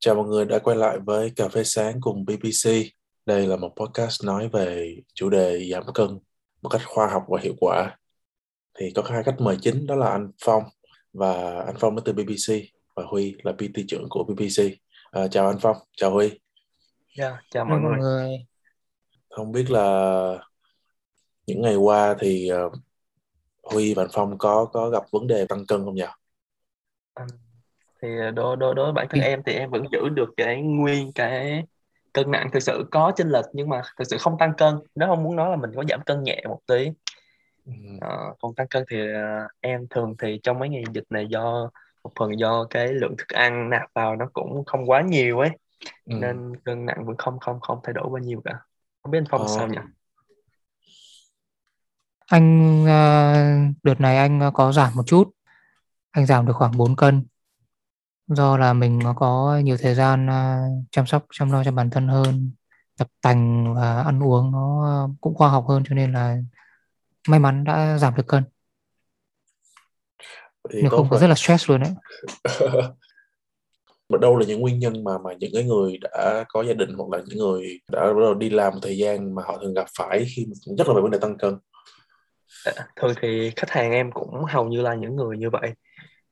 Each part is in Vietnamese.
Chào mọi người đã quay lại với Cà phê sáng cùng BBC. Đây là một podcast nói về chủ đề giảm cân một cách khoa học và hiệu quả. Thì có hai cách mời chính đó là anh Phong và anh Phong đến từ BBC và Huy là PT trưởng của BBC. À, chào anh Phong, chào Huy. Yeah, dạ, chào mọi người. người. Không biết là những ngày qua thì uh, Huy và anh Phong có có gặp vấn đề tăng cân không nhỉ? thì đối đối đối với bản thân em thì em vẫn giữ được cái nguyên cái cân nặng thực sự có chênh lệch nhưng mà thực sự không tăng cân nếu không muốn nói là mình có giảm cân nhẹ một tí à, còn tăng cân thì uh, em thường thì trong mấy ngày dịch này do một phần do cái lượng thức ăn nạp vào nó cũng không quá nhiều ấy ừ. nên cân nặng vẫn không không không thay đổi bao nhiêu cả không biết anh phong ờ. sao nhỉ anh uh, đợt này anh có giảm một chút. Anh giảm được khoảng 4 cân. Do là mình có nhiều thời gian uh, chăm sóc chăm lo cho bản thân hơn. Tập tành và ăn uống nó cũng khoa học hơn cho nên là may mắn đã giảm được cân. Nhưng không có rất là stress luôn đấy. Mà đâu là những nguyên nhân mà mà những cái người đã có gia đình hoặc là những người đã bắt đầu đi làm một thời gian mà họ thường gặp phải khi nhất là về vấn đề tăng cân thường thì khách hàng em cũng hầu như là những người như vậy.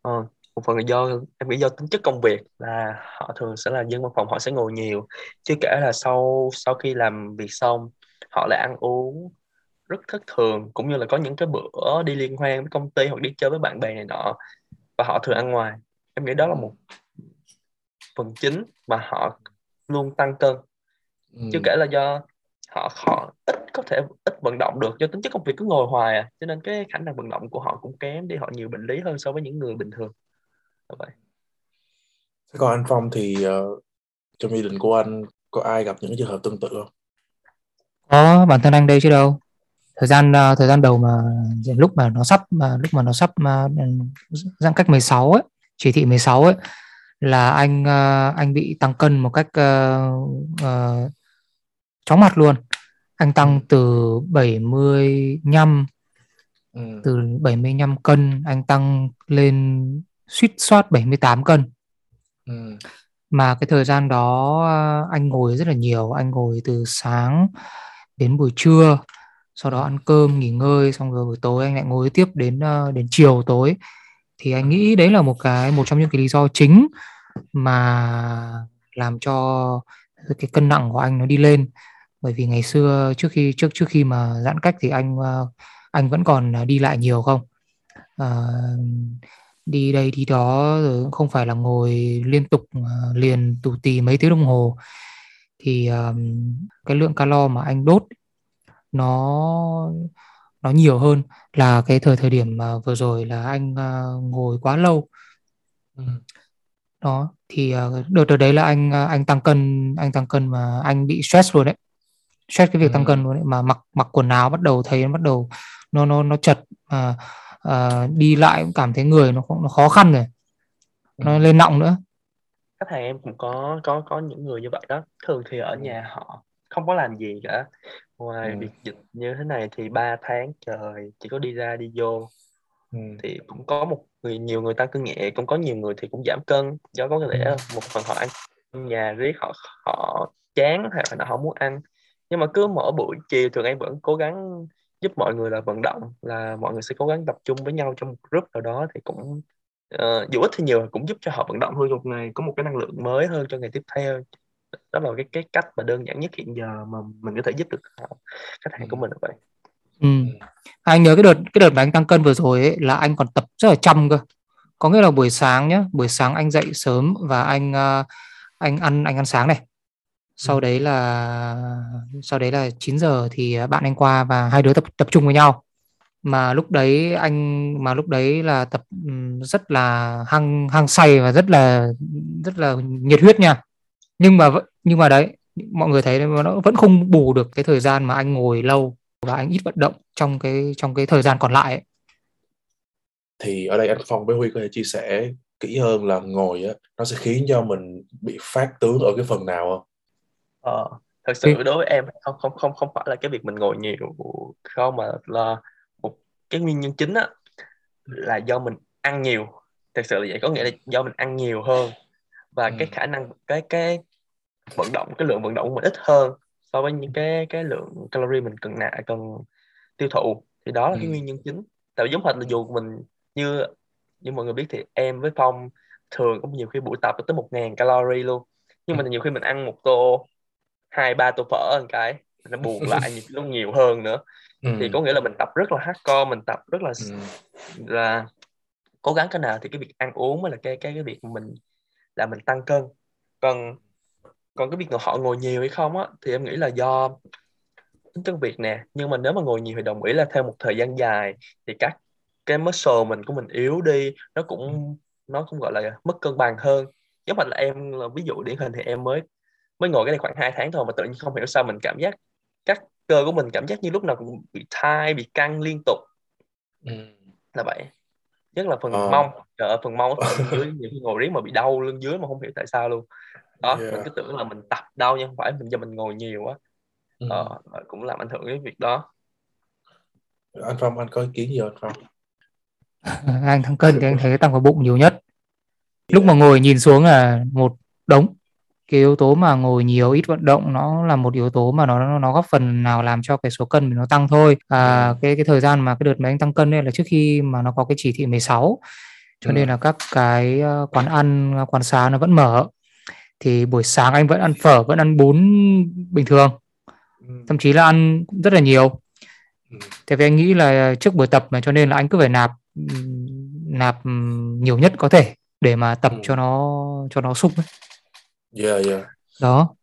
Ờ, một phần là do em nghĩ do tính chất công việc là họ thường sẽ là dân văn phòng họ sẽ ngồi nhiều. Chứ kể là sau sau khi làm việc xong họ lại ăn uống rất thất thường cũng như là có những cái bữa đi liên hoan với công ty hoặc đi chơi với bạn bè này nọ và họ thường ăn ngoài. Em nghĩ đó là một phần chính mà họ luôn tăng cân. Ừ. chưa kể là do họ họ ít có thể ít vận động được do tính chất công việc cứ ngồi hoài à cho nên cái khả năng vận động của họ cũng kém đi họ nhiều bệnh lý hơn so với những người bình thường. Vậy. Thế còn anh Phong thì uh, trong gia đình của anh có ai gặp những trường hợp tương tự không? Có bản thân anh đây chứ đâu. Thời gian uh, thời gian đầu mà lúc mà nó sắp mà lúc mà nó sắp mà giãn cách 16 ấy chỉ thị 16 ấy là anh uh, anh bị tăng cân một cách uh, uh, chóng mặt luôn anh tăng ừ. từ 75 ừ. từ 75 cân anh tăng lên suýt soát 78 cân ừ. mà cái thời gian đó anh ngồi rất là nhiều anh ngồi từ sáng đến buổi trưa sau đó ăn cơm nghỉ ngơi xong rồi buổi tối anh lại ngồi tiếp đến đến chiều tối thì anh nghĩ đấy là một cái một trong những cái lý do chính mà làm cho cái cân nặng của anh nó đi lên bởi vì ngày xưa trước khi trước trước khi mà giãn cách thì anh ờ, anh vẫn còn ờ, đi lại nhiều không? À, đi đây đi đó rồi cũng không phải là ngồi liên tục liền tù tì mấy tiếng đồng hồ. Thì um, cái lượng calo mà anh đốt nó nó nhiều hơn là cái thời thời điểm mà vừa rồi là anh uh, ngồi quá lâu. Ừ. Đó thì uh, đợt đợt đấy là anh uh, anh tăng cân anh tăng cân mà anh bị stress luôn đấy stress cái việc ừ. tăng cân luôn đấy mà mặc mặc quần áo bắt đầu thấy nó bắt đầu nó nó nó chật mà uh, đi lại cũng cảm thấy người nó nó khó khăn rồi nó ừ. lên nọng nữa khách hàng em cũng có có có những người như vậy đó thường thì ở nhà họ không có làm gì cả ngoài ừ. việc dịch như thế này thì 3 tháng trời chỉ có đi ra đi vô ừ. thì cũng có một người nhiều người tăng cân nhẹ cũng có nhiều người thì cũng giảm cân do có thể ừ. một phần họ ăn nhà riết họ họ chán hay là họ muốn ăn nhưng mà cứ mỗi buổi chiều thường em vẫn cố gắng giúp mọi người là vận động là mọi người sẽ cố gắng tập trung với nhau trong một group nào đó thì cũng uh, dù ít thì nhiều cũng giúp cho họ vận động hơn một ngày có một cái năng lượng mới hơn cho ngày tiếp theo đó là cái cái cách mà đơn giản nhất hiện giờ mà mình có thể giúp được họ khách hàng của mình là vậy Ừ. Anh nhớ cái đợt cái đợt mà anh tăng cân vừa rồi ấy, là anh còn tập rất là chăm cơ. Có nghĩa là buổi sáng nhá, buổi sáng anh dậy sớm và anh uh, anh ăn anh ăn sáng này. Sau ừ. đấy là sau đấy là 9 giờ thì bạn anh qua và hai đứa tập tập trung với nhau. Mà lúc đấy anh mà lúc đấy là tập rất là hăng hăng say và rất là rất là nhiệt huyết nha. Nhưng mà nhưng mà đấy mọi người thấy nó vẫn không bù được cái thời gian mà anh ngồi lâu và anh ít vận động trong cái trong cái thời gian còn lại ấy. thì ở đây anh Phong với Huy có thể chia sẻ kỹ hơn là ngồi á nó sẽ khiến cho mình bị phát tướng ở cái phần nào không? Ờ, thật sự đối với em không không không không phải là cái việc mình ngồi nhiều không mà là một cái nguyên nhân chính á là do mình ăn nhiều. Thật sự là vậy có nghĩa là do mình ăn nhiều hơn và ừ. cái khả năng cái cái vận động cái lượng vận động của mình ít hơn so với những cái cái lượng calorie mình cần nạ cần tiêu thụ. Thì đó là ừ. cái nguyên nhân chính. Tại vì giống hệt là dù mình như như mọi người biết thì em với phong thường có nhiều khi buổi tập tới một ngàn calorie luôn. Nhưng mà nhiều khi mình ăn một tô hai ba tô phở một cái. Nó buồn lại nhiều lúc nhiều hơn nữa. Ừ. thì có nghĩa là mình tập rất là hardcore mình tập rất là ừ. là cố gắng cái nào thì cái việc ăn uống mới là cái cái cái việc mình là mình tăng cân. Còn còn cái việc họ ngồi nhiều hay không á thì em nghĩ là do tính chất việc nè. Nhưng mà nếu mà ngồi nhiều thì đồng ý là theo một thời gian dài thì các cái muscle mình của mình yếu đi nó cũng nó cũng gọi là mất cân bằng hơn. Giống như là em là ví dụ điển hình thì em mới mới ngồi cái này khoảng 2 tháng thôi mà tự nhiên không hiểu sao mình cảm giác các cơ của mình cảm giác như lúc nào cũng bị thai bị căng liên tục. Ừ. là vậy. Nhất là phần ờ. mông. Ở phần mông ở phần dưới nhiều khi ngồi riết mà bị đau lưng dưới mà không hiểu tại sao luôn. Đó yeah. mình cứ tưởng là mình tập đau nhưng không phải mình do mình ngồi nhiều quá. Ừ. ờ, cũng làm ảnh hưởng đến việc đó. Anh Phong anh có ý kiến gì anh Phong? Anh tăng cân thì anh thấy tăng vào bụng nhiều nhất. Lúc mà ngồi nhìn xuống là một đống cái yếu tố mà ngồi nhiều ít vận động nó là một yếu tố mà nó nó góp phần nào làm cho cái số cân mình nó tăng thôi à, ừ. cái cái thời gian mà cái đợt mà anh tăng cân đây là trước khi mà nó có cái chỉ thị 16 cho ừ. nên là các cái ờ, quán ăn quán xá nó vẫn mở thì buổi sáng anh vẫn ăn phở vẫn ăn bún bình thường ừ. thậm chí là ăn rất là nhiều ừ. tại vì anh nghĩ là trước buổi tập mà cho nên là anh cứ phải nạp nạp nhiều nhất có thể để mà tập ừ. cho nó cho nó sung ấy. Yeah, yeah. Đó.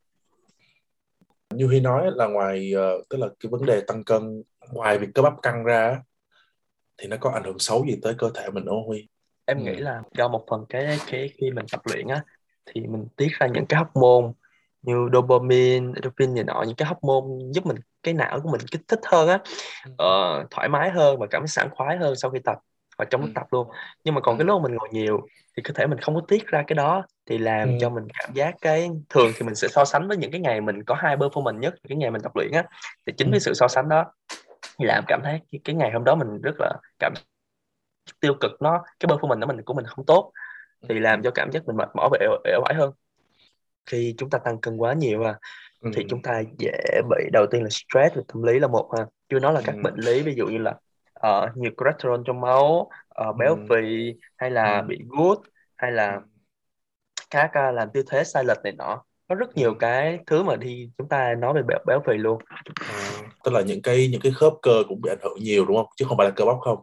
Như Huy nói là ngoài uh, tức là cái vấn đề tăng cân ngoài việc cơ bắp căng ra thì nó có ảnh hưởng xấu gì tới cơ thể mình không Huy? Em ừ. nghĩ là do một phần cái cái khi mình tập luyện á thì mình tiết ra những cái hormone như dopamine, endorphin này nọ những cái hormone giúp mình cái não của mình kích thích hơn á, uh, thoải mái hơn và cảm thấy sảng khoái hơn sau khi tập và trong lúc ừ. tập luôn. Nhưng mà còn cái lúc mình ngồi nhiều thì có thể mình không có tiết ra cái đó thì làm ừ. cho mình cảm giác cái thường thì mình sẽ so sánh với những cái ngày mình có hai performance nhất cái ngày mình tập luyện á thì chính ừ. với sự so sánh đó làm cảm thấy cái, cái ngày hôm đó mình rất là cảm tiêu cực nó cái performance của mình của mình không tốt thì làm cho cảm giác mình mệt mỏi và ẻo, oải hơn khi chúng ta tăng cân quá nhiều à ừ. thì chúng ta dễ bị đầu tiên là stress và tâm lý là một ha chưa nói là các ừ. bệnh lý ví dụ như là uh, nhiều cholesterol trong máu uh, béo phì hay là ừ. bị gút hay là các uh, làm tư thế sai lệch này nọ. Có rất nhiều ừ. cái thứ mà đi chúng ta nói về béo, béo phì luôn. À, tức là những cái những cái khớp cơ cũng bị ảnh hưởng nhiều đúng không? Chứ không phải là cơ bắp không?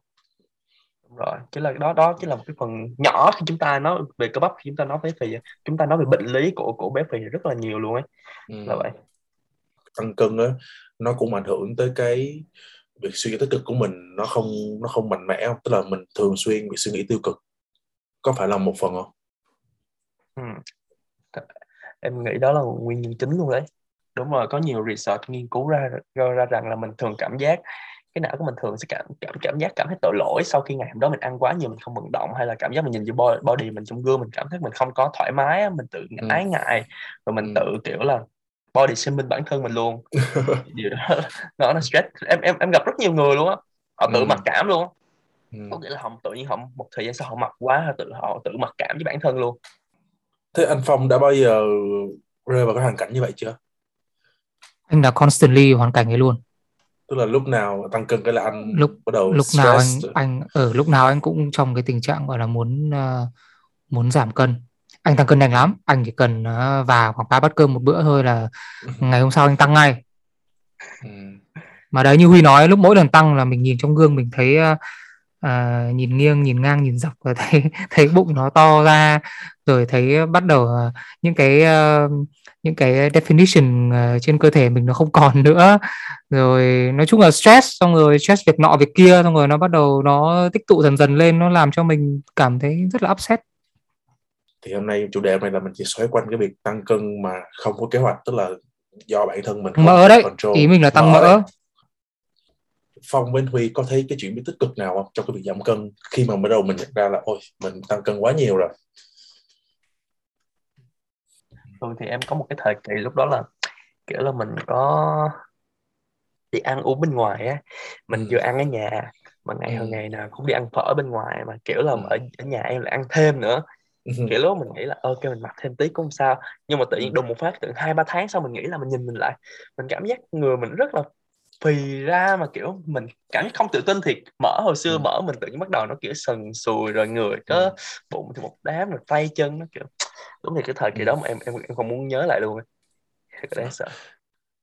Đúng rồi chỉ là đó đó chỉ là một cái phần nhỏ khi chúng ta nói về cơ bắp khi chúng ta nói béo phì chúng ta nói về bệnh lý của của béo phì rất là nhiều luôn ấy. Ừ. là vậy. Tăng cân á nó cũng ảnh hưởng tới cái việc suy nghĩ tích cực của mình nó không nó không mạnh mẽ không? Tức là mình thường xuyên bị suy nghĩ tiêu cực. Có phải là một phần không ừ. em nghĩ đó là nguyên nhân chính luôn đấy đúng rồi có nhiều research nghiên cứu ra ra, ra rằng là mình thường cảm giác cái não của mình thường sẽ cảm cảm cảm giác cảm thấy tội lỗi sau khi ngày hôm đó mình ăn quá nhiều mình không vận động hay là cảm giác mình nhìn vô body mình trong gương mình cảm thấy mình không có thoải mái mình tự ừ. ái ngại rồi mình ừ. tự kiểu là body shaming bản thân mình luôn điều đó nó nó stress em em em gặp rất nhiều người luôn á họ tự ừ. mặc cảm luôn á ừ. có nghĩa là họ tự nhiên họ một thời gian sau họ mặc quá họ tự họ tự mặc cảm với bản thân luôn thế anh Phong đã bao giờ rơi vào cái hoàn cảnh như vậy chưa? Anh đã constantly hoàn cảnh ấy luôn. Tức là lúc nào tăng cân cái là anh lúc bắt đầu lúc nào anh anh ở lúc nào anh cũng trong cái tình trạng gọi là muốn uh, muốn giảm cân. Anh tăng cân nhanh lắm. Anh chỉ cần uh, vào khoảng ba bát cơm một bữa thôi là ngày hôm sau anh tăng ngay. Ừ. mà đấy như huy nói lúc mỗi lần tăng là mình nhìn trong gương mình thấy uh, uh, nhìn nghiêng nhìn ngang nhìn dọc và thấy thấy bụng nó to ra rồi thấy bắt đầu uh, những cái uh, những cái definition trên cơ thể mình nó không còn nữa. Rồi nói chung là stress xong rồi stress việc nọ việc kia xong rồi nó bắt đầu nó tích tụ dần dần lên nó làm cho mình cảm thấy rất là upset. Thì hôm nay chủ đề này là mình chỉ xoay quanh cái việc tăng cân mà không có kế hoạch tức là do bản thân mình mỡ đấy control. ý mình là tăng mỡ, mỡ. Phong bên Huy có thấy cái chuyển biến tích cực nào không trong cái việc giảm cân? Khi mà mới đầu mình nhận ra là ôi mình tăng cân quá nhiều rồi thường thì em có một cái thời kỳ lúc đó là kiểu là mình có đi ăn uống bên ngoài á mình ừ. vừa ăn ở nhà mà ngày Ừ. hàng ngày nào cũng đi ăn phở bên ngoài mà kiểu là Ừ. ở ở nhà em lại ăn thêm nữa Ừ. kiểu lúc mình nghĩ là ok mình mặc thêm tí cũng không sao nhưng mà tự nhiên Ừ. đùng một phát từ hai ba tháng sau mình nghĩ là mình nhìn mình lại mình cảm giác người mình rất là phì ra mà kiểu mình cảm giác không tự tin thì mỡ hồi xưa Ừ. mỡ mình tự nhiên bắt đầu nó kiểu sần sùi rồi người có Ừ. bụng thì một đám rồi tay chân nó kiểu đúng thì cái thời kỳ Ừ. đó mà em em em không muốn nhớ lại luôn. Thật đáng sợ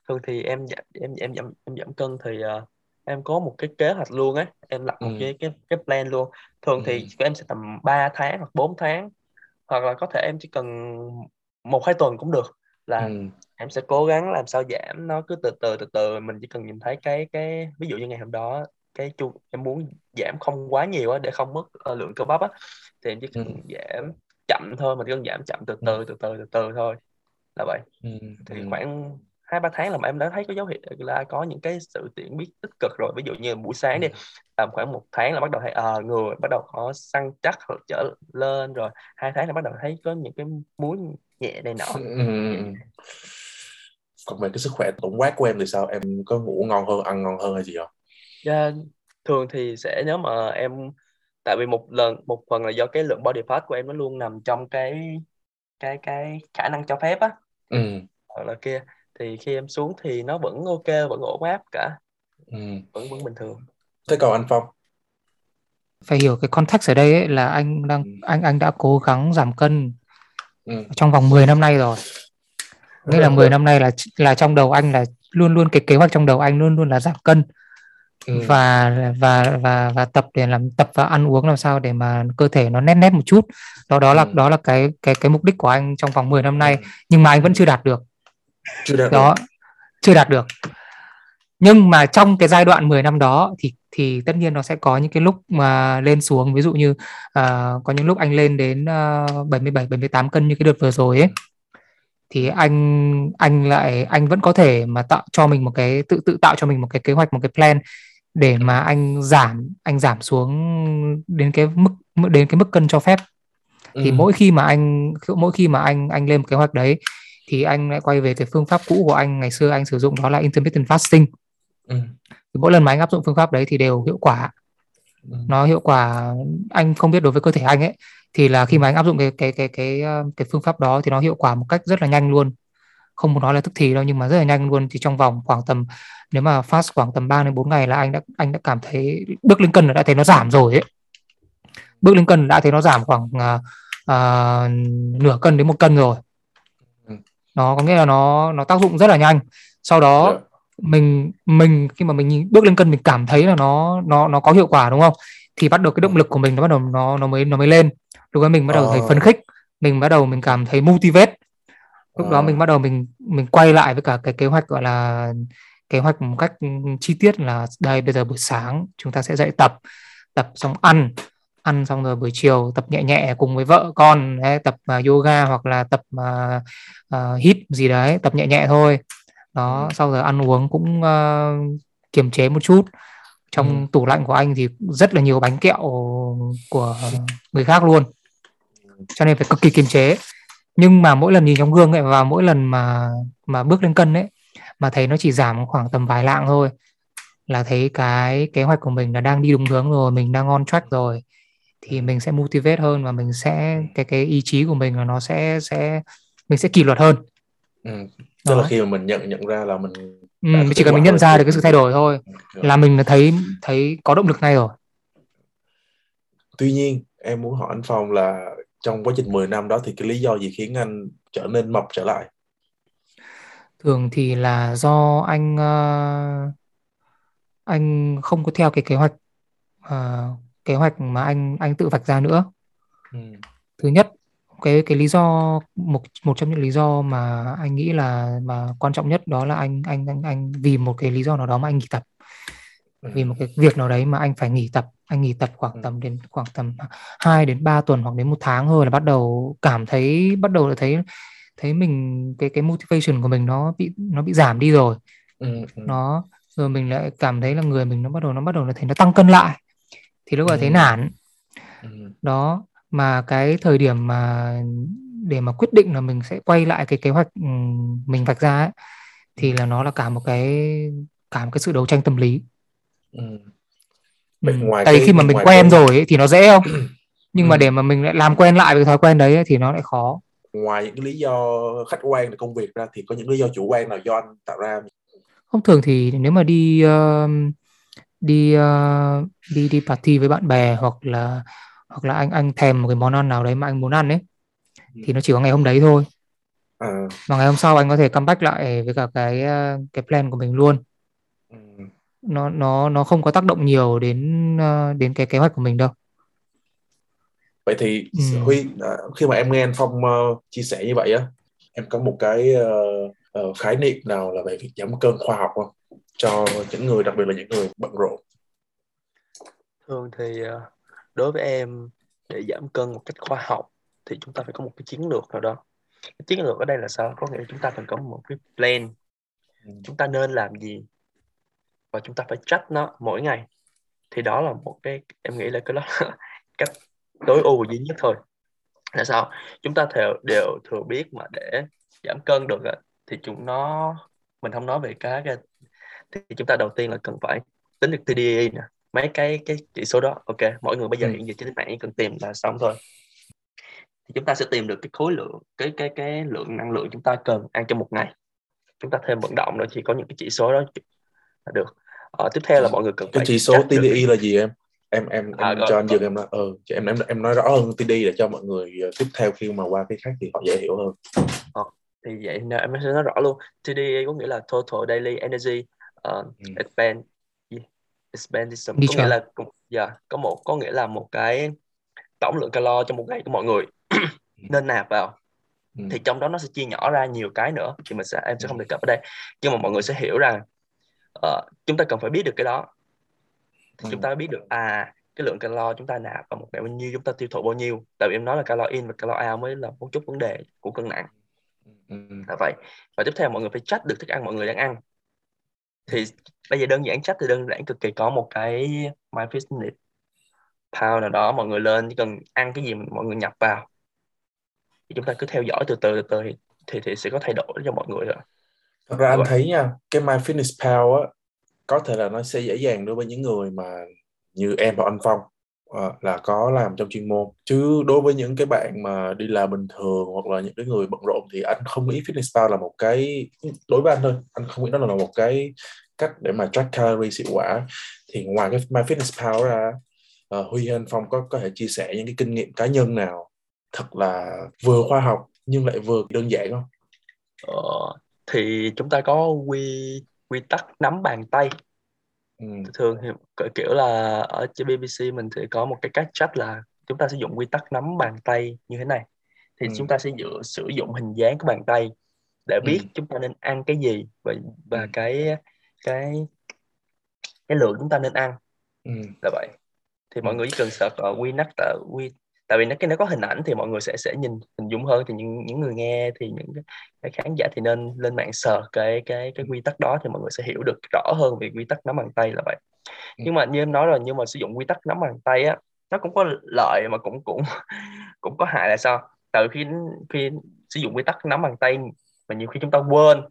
thường thì em em em giảm em giảm cân thì ờ, em có một cái kế hoạch luôn á em lập một Ừ. cái cái cái plan luôn thường thì Ừ. của em sẽ tầm 3 tháng hoặc 4 tháng hoặc là có thể em chỉ cần một hai tuần cũng được là Ừ. em sẽ cố gắng làm sao giảm nó cứ từ từ từ từ mình chỉ cần nhìn thấy cái cái ví dụ như ngày hôm đó cái chu em muốn giảm không quá nhiều á để không mất ờ, lượng cơ bắp á thì em chỉ Ừ. cần giảm chậm thôi mình chỉ cần giảm chậm từ Ừ. từ từ từ từ từ thôi là vậy Ừ. thì Ừ. khoảng hai ba tháng là mà em đã thấy có dấu hiệu là có những cái sự chuyển biến tích cực rồi ví dụ như buổi sáng đi Ừ. tầm khoảng một tháng là bắt đầu thấy ờ người bắt đầu có săn chắc hoặc trở lên rồi hai tháng là bắt đầu thấy có những cái múi nhẹ này nọ Ừ. Còn về cái sức khỏe tổng quát của em thì sao em có ngủ ngon hơn ăn ngon hơn hay gì không Dạ, thường thì sẽ nếu mà em tại vì một lần một phần là do cái lượng body fat của em nó luôn nằm trong cái cái cái khả năng cho phép á ừ. hoặc là kia thì khi em xuống thì nó vẫn ok vẫn ổn áp cả Ừ. vẫn vẫn bình thường thế còn anh Phong phải hiểu cái context ở đây ấy là anh đang Ừ. anh anh đã cố gắng giảm cân ừ. trong vòng 10 năm nay rồi nghĩa là 10 năm nay là là trong đầu anh là luôn luôn cái kế hoạch trong đầu anh luôn luôn là giảm cân. Ừ. và và và và tập để làm tập và ăn uống làm sao để mà cơ thể nó nét nét một chút. Đó đó là Ừ. đó là cái cái cái mục đích của anh trong vòng 10 năm nay. Ừ. nhưng mà anh vẫn chưa đạt được. Chưa đạt được. đó chưa đạt được. Nhưng mà trong cái giai đoạn 10 năm đó thì thì tất nhiên nó sẽ có những cái lúc mà lên xuống. Ví dụ như à, có những lúc anh lên đến uh, 77 78 cân như cái đợt vừa rồi ấy thì anh anh lại anh vẫn có thể mà tạo cho mình một cái tự tự tạo cho mình một cái kế hoạch một cái plan để mà anh giảm anh giảm xuống đến cái mức đến cái mức cân cho phép thì Ừ. mỗi khi mà anh mỗi khi mà anh anh lên một kế hoạch đấy thì anh lại quay về cái phương pháp cũ của anh ngày xưa anh sử dụng đó là intermittent fasting Ừ. thì mỗi lần mà anh áp dụng phương pháp đấy thì đều hiệu quả Ừ. nó hiệu quả anh không biết đối với cơ thể anh ấy thì là khi mà anh áp dụng cái cái cái cái ờ, cái phương pháp đó thì nó hiệu quả một cách rất là nhanh luôn. Không muốn nói là tức thì đâu nhưng mà rất là nhanh luôn. Thì trong vòng khoảng tầm nếu mà fast khoảng tầm 3 đến 4 ngày là anh đã anh đã cảm thấy bước lên cân đã thấy nó giảm rồi ấy. Bước lên cân đã thấy nó giảm khoảng uh, uh, nửa cân đến một cân rồi. Ừ. nó có nghĩa là nó nó tác dụng rất là nhanh. Sau đó Dạ. mình mình khi mà mình bước lên cân mình cảm thấy là nó nó nó có hiệu quả đúng không thì bắt đầu cái động lực của mình nó bắt đầu nó nó mới nó mới lên lúc đó mình bắt đầu thấy Ờ. phấn khích mình bắt đầu mình cảm thấy motivate lúc đó Ờ. mình bắt đầu mình mình quay lại với cả cái kế hoạch gọi là kế hoạch một cách chi tiết là đây bây giờ buổi sáng chúng ta sẽ dậy tập tập xong ăn ăn xong rồi buổi chiều tập nhẹ nhẹ cùng với vợ con đấy, tập uh, yoga hoặc là tập uh, uh, hít gì đấy tập nhẹ nhẹ thôi đó Ừ. sau giờ ăn uống cũng uh, kiềm chế một chút trong Ừ. tủ lạnh của anh thì rất là nhiều bánh kẹo của người khác luôn cho nên phải cực kỳ kiềm chế nhưng mà mỗi lần nhìn trong gương ấy và mỗi lần mà mà bước lên cân ấy mà thấy nó chỉ giảm khoảng tầm vài lạng thôi là thấy cái kế hoạch của mình là đang đi đúng hướng rồi mình đang on track rồi thì mình sẽ motivate hơn và mình sẽ cái cái ý chí của mình là nó sẽ sẽ mình sẽ kỷ luật hơn Ừ. tức là khi mà mình nhận nhận ra là mình ừ, chỉ cần mình nhận ra được cái sự thay đổi thôi. Là mình thấy thấy có động lực ngay rồi. Tuy nhiên em muốn hỏi anh Phong là trong quá trình 10 năm đó thì cái lý do gì khiến anh trở nên mập trở lại? Thường thì là do anh ờ, anh không có theo cái kế hoạch ờ, kế hoạch mà anh anh tự vạch ra nữa. Ừ. thứ nhất cái cái lý do một một trong những lý do mà anh nghĩ là mà quan trọng nhất đó là anh anh anh anh vì một cái lý do nào đó mà anh nghỉ tập Ừ. vì một cái việc nào đấy mà anh phải nghỉ tập anh nghỉ tập Ừ. khoảng tầm đến khoảng tầm 2 đến 3 tuần hoặc đến một tháng thôi là bắt đầu cảm thấy bắt đầu là thấy thấy mình cái cái motivation của mình nó bị nó bị giảm đi rồi Ừ. Ừ. nó rồi mình lại cảm thấy là người mình nó bắt đầu nó bắt đầu là thấy nó tăng cân lại thì lúc đó thấy Ừ. nản Ừ. đó mà cái thời điểm mà để mà quyết định là mình sẽ quay lại cái kế hoạch mình vạch ra ấy, thì là nó là cả một cái cả một cái sự đấu tranh tâm lý Ừ. ừ. ngoài tại cái, khi mà mình quen cái... rồi ấy, thì nó dễ không nhưng ừ. mà để mà mình lại làm quen lại với thói quen đấy ấy, thì nó lại khó ngoài những cái lý do khách quan để công việc ra thì có những lý do chủ quan nào do anh tạo ra không thường thì nếu mà đi uh, đi uh, đi đi party với bạn bè hoặc là hoặc là anh anh thèm một cái món ăn nào đấy mà anh muốn ăn ấy ừ. thì nó chỉ có ngày hôm đấy thôi à. và ngày hôm sau anh có thể comeback lại với cả cái ờ, cái plan của mình luôn ừ. nó nó nó không có tác động nhiều đến ờ, đến cái kế hoạch của mình đâu vậy thì ừ. huy khi mà em nghe anh phong uh, chia sẻ như vậy á em có một cái uh, uh, khái niệm nào là về việc giảm cân khoa học không cho những người đặc biệt là những người bận rộn thường thì đối với em để giảm cân một cách khoa học thì chúng ta phải có một cái chiến lược nào đó. Cái chiến lược ở đây là sao? Có nghĩa là chúng ta cần có một cái plan. Ừ. chúng ta nên làm gì? Và chúng ta phải trách nó mỗi ngày. Thì đó là một cái em nghĩ là cái đó là cách tối ưu duy nhất thôi. Là sao? Chúng ta đều đều thừa biết mà để giảm cân được thì chúng nó mình không nói về cái thì chúng ta đầu tiên là cần phải tính được TDE nè mấy cái cái chỉ số đó ok. Mọi người bây giờ ừ. hiện giờ trên mạng cần tìm là xong thôi. Thì chúng ta sẽ tìm được cái khối lượng cái cái cái lượng năng lượng chúng ta cần ăn trong một ngày. Chúng ta thêm vận động nữa chỉ có những cái chỉ số đó là được. Ờ, tiếp theo là mọi người cần cái chỉ số TDI được. là gì em? Em em, em à, cho anh dừng em nói ừ em em em nói rõ hơn TD để cho mọi người ờ, tiếp theo khi mà qua cái khác thì họ dễ hiểu hơn. Ờ, thì vậy em sẽ nói rõ luôn. TD có nghĩa là total daily energy uh, ừ. expand expenditure có nghĩa là dạ có một có nghĩa là một cái tổng lượng calo trong một ngày của mọi người. Ừ. nên nạp vào. Ừ. thì trong đó nó sẽ chia nhỏ ra nhiều cái nữa thì mình sẽ em sẽ không đề cập ở đây. Nhưng mà mọi người sẽ hiểu rằng uh, chúng ta cần phải biết được cái đó. Thì ừ. chúng ta biết được à cái lượng calo chúng ta nạp vào một ngày bao nhiêu chúng ta tiêu thụ bao nhiêu. Tại vì em nói là calo in và calo out mới là một chút vấn đề của cân nặng. Ừ. là vậy. Và tiếp theo mọi người phải trách được thức ăn mọi người đang ăn. Thì bây giờ đơn giản chắc thì đơn giản cực kỳ có một cái my fitness pal nào đó mọi người lên chỉ cần ăn cái gì mọi người nhập vào. Thì chúng ta cứ theo dõi từ từ từ từ thì thì, thì sẽ có thay đổi cho mọi người rồi. Thật ra anh thấy nha cái my fitness pal á có thể là nó sẽ dễ dàng đối với những người mà như em và anh phong uh, là có làm trong chuyên môn. Chứ đối với những cái bạn mà đi làm bình thường hoặc là những cái người bận rộn thì anh không nghĩ fitness pal là một cái đối với anh thôi anh không nghĩ đó là một cái cách để mà track calories hiệu quả thì ngoài cái my fitness pal ra uh, huy anh phong có có thể chia sẻ những cái kinh nghiệm cá nhân nào thật là vừa khoa học nhưng lại vừa đơn giản không ờ, thì chúng ta có quy quy tắc nắm bàn tay ừ. thường thì kiểu là ở trên BBC mình thì có một cái cách chắc là chúng ta sử dụng quy tắc nắm bàn tay như thế này thì ừ. chúng ta sẽ dựa sử dụng hình dáng của bàn tay để biết ừ. chúng ta nên ăn cái gì và và ừ. cái cái cái lượng chúng ta nên ăn ừ. là vậy thì mọi ừ. người chỉ cần search ở quy nắc tại quy tại vì nó cái nó có hình ảnh thì mọi người sẽ sẽ nhìn hình dung hơn thì những những người nghe thì những cái, cái khán giả thì nên lên mạng search cái cái cái quy tắc đó thì mọi người sẽ hiểu được rõ hơn về quy tắc nắm bàn tay là vậy ừ. nhưng mà như em nói rồi nhưng mà sử dụng quy tắc nắm bàn tay á nó cũng có lợi mà cũng cũng cũng có hại là sao tại khi khi sử dụng quy tắc nắm bàn tay mà nhiều khi chúng ta quên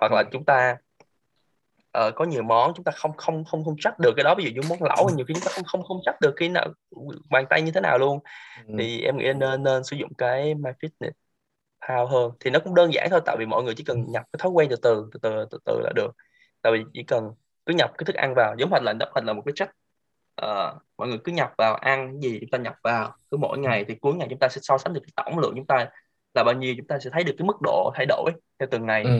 hoặc là ừ. chúng ta uh, có nhiều món chúng ta không không không không chắc được cái đó. Ví dụ như món lẩu nhiều khi chúng ta không không không chắc được cái nào bàn tay như thế nào luôn. Ừ. thì em nghĩ nên nên sử dụng cái my fitness pal hơn. Thì nó cũng đơn giản thôi tại vì mọi người chỉ cần nhập cái thói quen từ từ từ từ từ từ là được. Tại vì chỉ cần cứ nhập cái thức ăn vào giống hình là nhập hình là một cái chất uh, mọi người cứ nhập vào ăn gì chúng ta nhập vào. Cứ mỗi ngày thì cuối ngày chúng ta sẽ so sánh được cái tổng lượng chúng ta là bao nhiêu chúng ta sẽ thấy được cái mức độ thay đổi theo từng ngày. Ừ.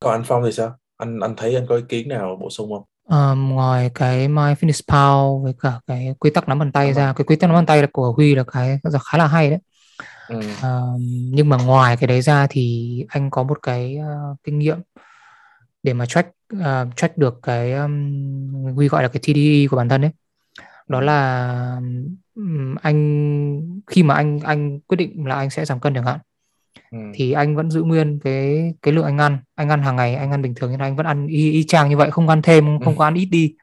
còn anh Phong thì sao anh anh thấy anh có ý kiến nào bổ sung không? Um, ngoài cái My Fitness Pal với cả cái quy tắc nắm bàn tay ra cái quy tắc nắm bàn tay của Huy là cái khá là hay đấy. Ừ. um, nhưng mà ngoài cái đấy ra thì anh có một cái uh, kinh nghiệm để mà track uh, track được cái um, Huy gọi là cái TDE của bản thân đấy đó là um, anh khi mà anh anh quyết định là anh sẽ giảm cân chẳng hạn Ừ. thì anh vẫn giữ nguyên cái cái lượng anh ăn anh ăn hàng ngày anh ăn bình thường nhưng anh vẫn ăn y, y chang như vậy không ăn thêm không, ừ. có ăn ít đi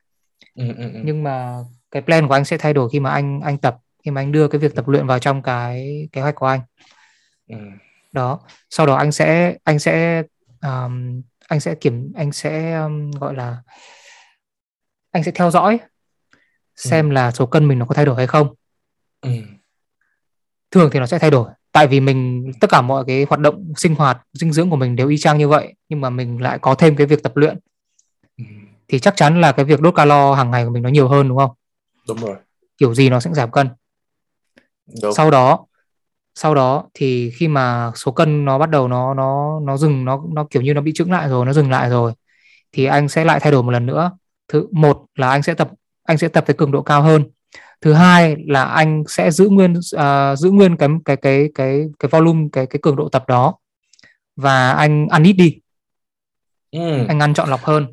ừ, ừ, ừ. nhưng mà cái plan của anh sẽ thay đổi khi mà anh anh tập khi mà anh đưa cái việc tập luyện vào trong cái kế hoạch của anh ừ. đó sau đó anh sẽ anh sẽ um, anh sẽ kiểm anh sẽ um, gọi là anh sẽ theo dõi xem là số cân mình nó có thay đổi hay không ừ. thường thì nó sẽ thay đổi tại vì mình tất cả mọi cái hoạt động sinh hoạt dinh dưỡng của mình đều y chang như vậy nhưng mà mình lại có thêm cái việc tập luyện. Ừ. thì chắc chắn là cái việc đốt calo hàng ngày của mình nó nhiều hơn đúng không? Đúng rồi. Kiểu gì nó sẽ giảm cân. Đúng. sau đó sau đó thì khi mà số cân nó bắt đầu nó nó nó dừng nó nó kiểu như nó bị chững lại rồi nó dừng lại rồi thì anh sẽ lại thay đổi một lần nữa. Thứ một là anh sẽ tập anh sẽ tập với cường độ cao hơn thứ hai là anh sẽ giữ nguyên uh, giữ nguyên cái cái cái cái cái volume cái cái cường độ tập đó. Và anh ăn ít đi. Ừ. anh ăn chọn lọc hơn.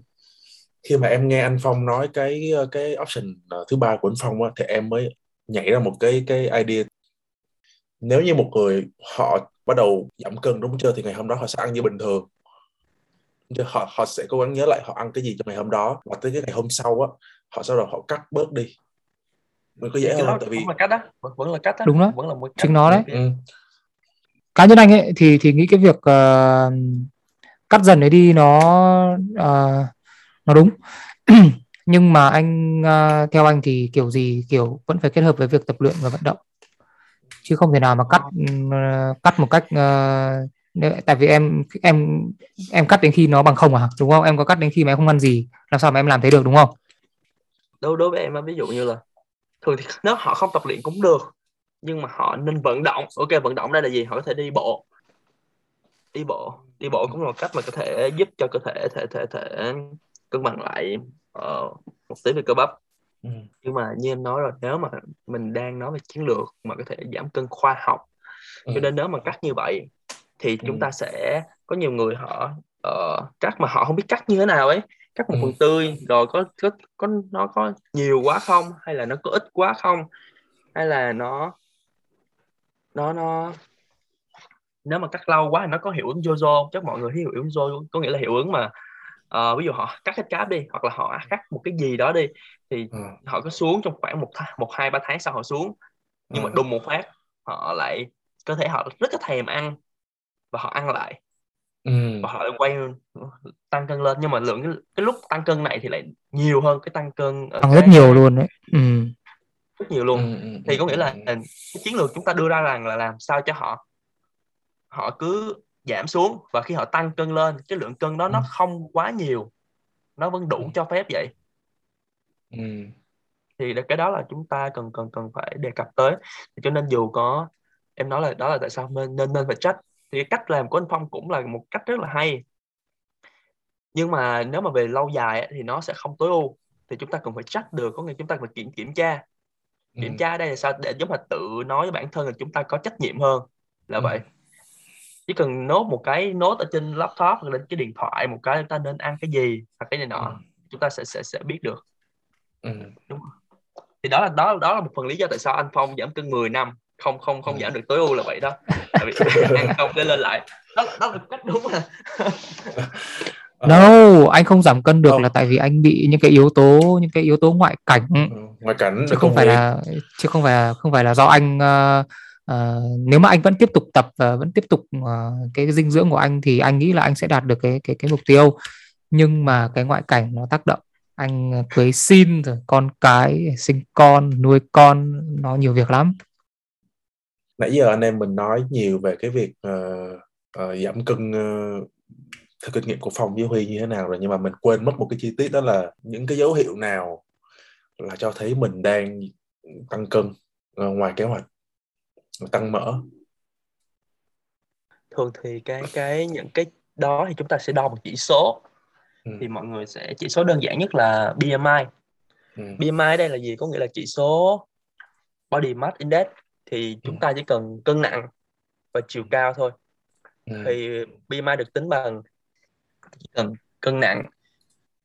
Khi mà em nghe anh Phong nói cái cái option ờ, thứ ba của anh Phong á, thì em mới nhảy ra một cái cái idea. Nếu như một người họ bắt đầu giảm cân đúng chưa? Thì ngày hôm đó họ sẽ ăn như bình thường. Họ họ sẽ cố gắng nhớ lại họ ăn cái gì trong ngày hôm đó. Và tới cái ngày hôm sau á họ sau đó họ cắt bớt đi mình có dễ hơn tại vì vẫn là cách đó vẫn là cách đó đúng đó. vẫn là một chính nó đấy. ừ. cá nhân anh ấy thì thì nghĩ cái việc uh, cắt dần đấy đi nó uh, nó đúng. Nhưng mà anh uh, theo anh thì kiểu gì kiểu vẫn phải kết hợp với việc tập luyện và vận động. Chứ không thể nào mà cắt uh, cắt một cách uh, tại vì em em em cắt đến khi nó bằng không à đúng không? Em có cắt đến khi mà em không ăn gì làm sao mà em làm thế được đúng không? Đối đối với em ví dụ như là thường thì nếu họ không tập luyện cũng được nhưng mà họ nên vận động ok vận động đây là gì họ có thể đi bộ đi bộ đi bộ cũng là một cách mà có thể giúp cho cơ thể thể thể thể cân bằng lại uh, một tí về cơ bắp ừ. nhưng mà như em nói rồi nếu mà mình đang nói về chiến lược mà có thể giảm cân khoa học ừ. cho nên nếu mà cắt như vậy thì ừ. chúng ta sẽ có nhiều người họ uh, cắt mà họ không biết cắt như thế nào ấy cắt một ừ. phần tươi rồi có có có nó có nhiều quá không hay là nó có ít quá không hay là nó nó nó nếu mà cắt lâu quá nó có hiệu ứng Jojo chắc mọi người hiểu hiệu ứng Jojo có nghĩa là hiệu ứng mà uh, ví dụ họ cắt hết cáp đi hoặc là họ cắt một cái gì đó đi thì ừ. họ có xuống trong khoảng một một hai ba tháng sau họ xuống nhưng ừ. mà đùng một phát họ lại cơ thể họ rất là thèm ăn và họ ăn lại ừ. và họ lại quay tăng cân lên. Nhưng mà lượng cái, cái lúc tăng cân này thì lại nhiều hơn cái tăng cân tăng cái... rất nhiều luôn đấy ừ. rất nhiều luôn. Ừ, ừ, thì có nghĩa là ừ. cái chiến lược chúng ta đưa ra rằng là làm sao cho họ họ cứ giảm xuống. Và khi họ tăng cân lên cái lượng cân đó nó không quá nhiều. Nó vẫn đủ cho phép vậy. Ừ. thì cái đó là chúng ta cần cần cần phải đề cập tới. Cho nên dù có em nói là đó là tại sao nên nên nên phải trách thì cách làm của anh Phong cũng là một cách rất là hay nhưng mà nếu mà về lâu dài thì nó sẽ không tối ưu thì chúng ta cần phải trách được có nghĩa chúng ta phải kiểm kiểm tra kiểm ừ. tra đây là sao để giống là tự nói với bản thân là chúng ta có trách nhiệm hơn là ừ. vậy chỉ cần nốt một cái nốt ở trên laptop hoặc lên cái điện thoại một cái chúng ta nên ăn cái gì hoặc cái này nọ ừ. chúng ta sẽ sẽ sẽ biết được ừ. đúng không? thì đó là đó đó là một phần lý do tại sao anh Phong giảm cân 10 năm không không không ừ. giảm được tối ưu là vậy đó tại vì ăn không để lên lại đó đó là cách đúng mà No, anh không giảm cân được không. là tại vì anh bị những cái yếu tố những cái yếu tố ngoại cảnh. Ừ, ngoại cảnh chứ không phải là chứ không phải là không phải là do anh uh, uh, nếu mà anh vẫn tiếp tục tập và vẫn tiếp tục uh, cái dinh dưỡng của anh thì anh nghĩ là anh sẽ đạt được cái cái cái mục tiêu. Nhưng mà cái ngoại cảnh nó tác động anh cưới xin rồi con cái sinh con nuôi con nó nhiều việc lắm nãy giờ anh em mình nói nhiều về cái việc uh, uh, giảm cân uh, theo kinh nghiệm của phòng với huy như thế nào rồi nhưng mà mình quên mất một cái chi tiết đó là những cái dấu hiệu nào là cho thấy mình đang tăng cân uh, ngoài kế hoạch tăng mỡ. Thường thì cái cái những cái đó thì chúng ta sẽ đo một chỉ số. Ừ. thì mọi người sẽ chỉ số đơn giản nhất là BMI ừ. BMI đây là gì? Có nghĩa là chỉ số body mass index thì chúng ừ. ta chỉ cần cân nặng và chiều cao thôi ừ. thì BMI được tính bằng chỉ cần cân nặng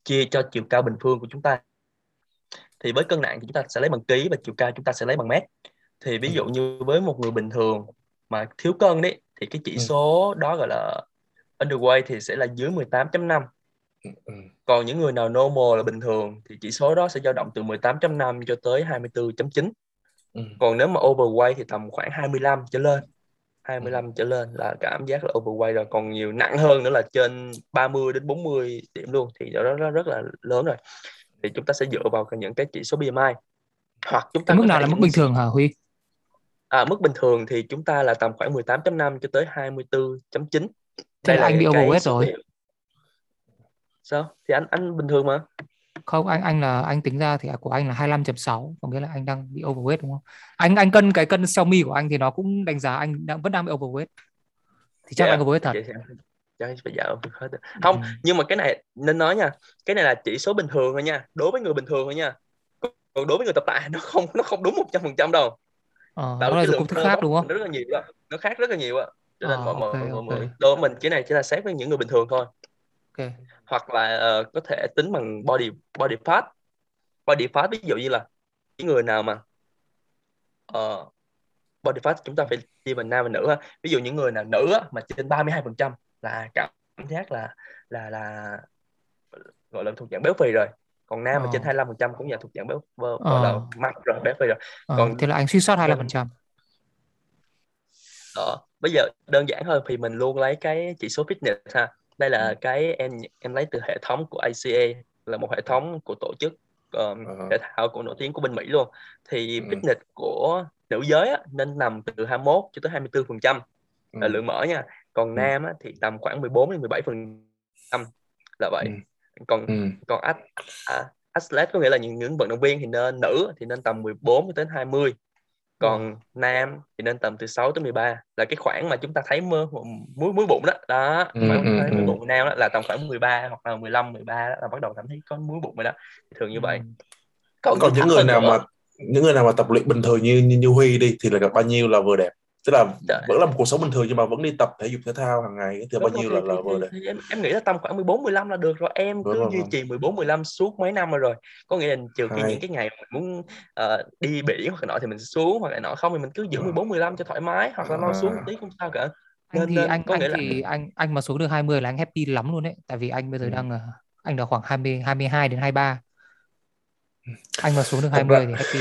chia cho chiều cao bình phương của chúng ta thì với cân nặng thì chúng ta sẽ lấy bằng ký và chiều cao chúng ta sẽ lấy bằng mét thì ví ừ. dụ như với một người bình thường mà thiếu cân đấy thì cái chỉ ừ. số đó gọi là underweight thì sẽ là dưới 18.5 ừ, còn những người nào normal là bình thường thì chỉ số đó sẽ dao động từ 18.5 cho tới 24.9 Ừ. còn nếu mà overweight thì tầm khoảng 25 trở lên. 25 ừ. trở lên là cảm giác là overweight rồi. Còn nhiều nặng hơn nữa là trên 30 đến 40 điểm luôn thì đó nó rất là lớn rồi. Thì chúng ta sẽ dựa vào những cái chỉ số BMI hoặc chúng ta mức nào là mức bình thường hả Huy? À, mức bình thường thì chúng ta là tầm khoảng 18.5 cho tới 24.9 thế đây là anh bị overweight rồi. sao? Thì anh anh bình thường mà không anh anh là anh tính ra thì của anh là 25.6 có nghĩa là anh đang bị overweight đúng không? Anh anh cân cái cân Xiaomi của anh thì nó cũng đánh giá anh đang vẫn đang bị overweight. Thì chắc yeah, anh overweight thật. chắc phải dạo hết không ừ. nhưng mà cái này nên nói nha cái này là chỉ số bình thường thôi nha đối với người bình thường thôi nha. Còn đối với người tập tạ nó không nó không đúng một trăm phần trăm đâu. Ờ, đó là công thức khác đúng không? nó rất là nhiều đó nó khác rất là nhiều á. Cho nên ờ, mọi okay, mọi okay. đối với mình cái này chỉ là xét với những người bình thường thôi. Okay. Hoặc là uh, có thể tính bằng body body fat. Body fat ví dụ như là những người nào mà uh, body fat chúng ta phải chia bằng nam và nữ ha. ví dụ những người nào nữ mà trên 32% là cảm giác là là là gọi là thuộc dạng béo phì rồi. Còn nam mà trên 25 phần trăm cũng là thuộc dạng béo gọi ờ. là mập rồi béo phì rồi. Ờ, còn thì là anh suy sót 25 phần trăm. Đó bây giờ đơn giản hơn thì mình luôn lấy cái chỉ số fitness ha đây là ừ. cái em em lấy từ hệ thống của ICA là một hệ thống của tổ chức um, uh-huh. thể thao của nổi tiếng của bên Mỹ luôn. Thì uh-huh. fitness của nữ giới á, nên nằm từ 21 cho tới 24 phần trăm là lượng mỡ nha. Còn nam á, thì tầm khoảng 14 đến 17 phần trăm là vậy. Còn còn ách à, athlete có nghĩa là những những vận động viên thì nên nữ thì nên tầm 14 đến 20 còn ừ. nam thì nên tầm từ 6 tới 13 là cái khoảng mà chúng ta thấy mơ muối muối bụng đó. Đó ừ, khoảng ừ, thấy ừ. bụng nam đó là tầm khoảng 13 hoặc là 15 13 đó là bắt đầu cảm thấy có muối bụng rồi đó. Thường như vậy. Còn, còn những người nào mà những người nào mà tập luyện bình thường như như, như Huy đi thì là gặp bao nhiêu là vừa đẹp tức là Trời. vẫn là một cuộc sống bình thường nhưng mà vẫn đi tập thể dục thể thao hàng ngày thì bao nhiêu là là vừa đẹp em, em nghĩ là tầm khoảng 14 15 là được rồi. Em cứ duy trì 14 15 suốt mấy năm rồi. Rồi có nghĩa là trừ khi những cái ngày mình muốn uh, đi biển hoặc là nọ thì mình xuống hoặc là nọ. Không thì mình cứ giữ 14 15 cho thoải mái hoặc là nó xuống một tí không sao cả. Anh nên, thì nên, anh có anh nghĩa thì là... anh anh mà xuống được 20 là anh happy lắm luôn đấy. Tại vì anh bây giờ ừ. đang anh đã khoảng 20 22 đến 23 anh mà xuống được 20 thì happy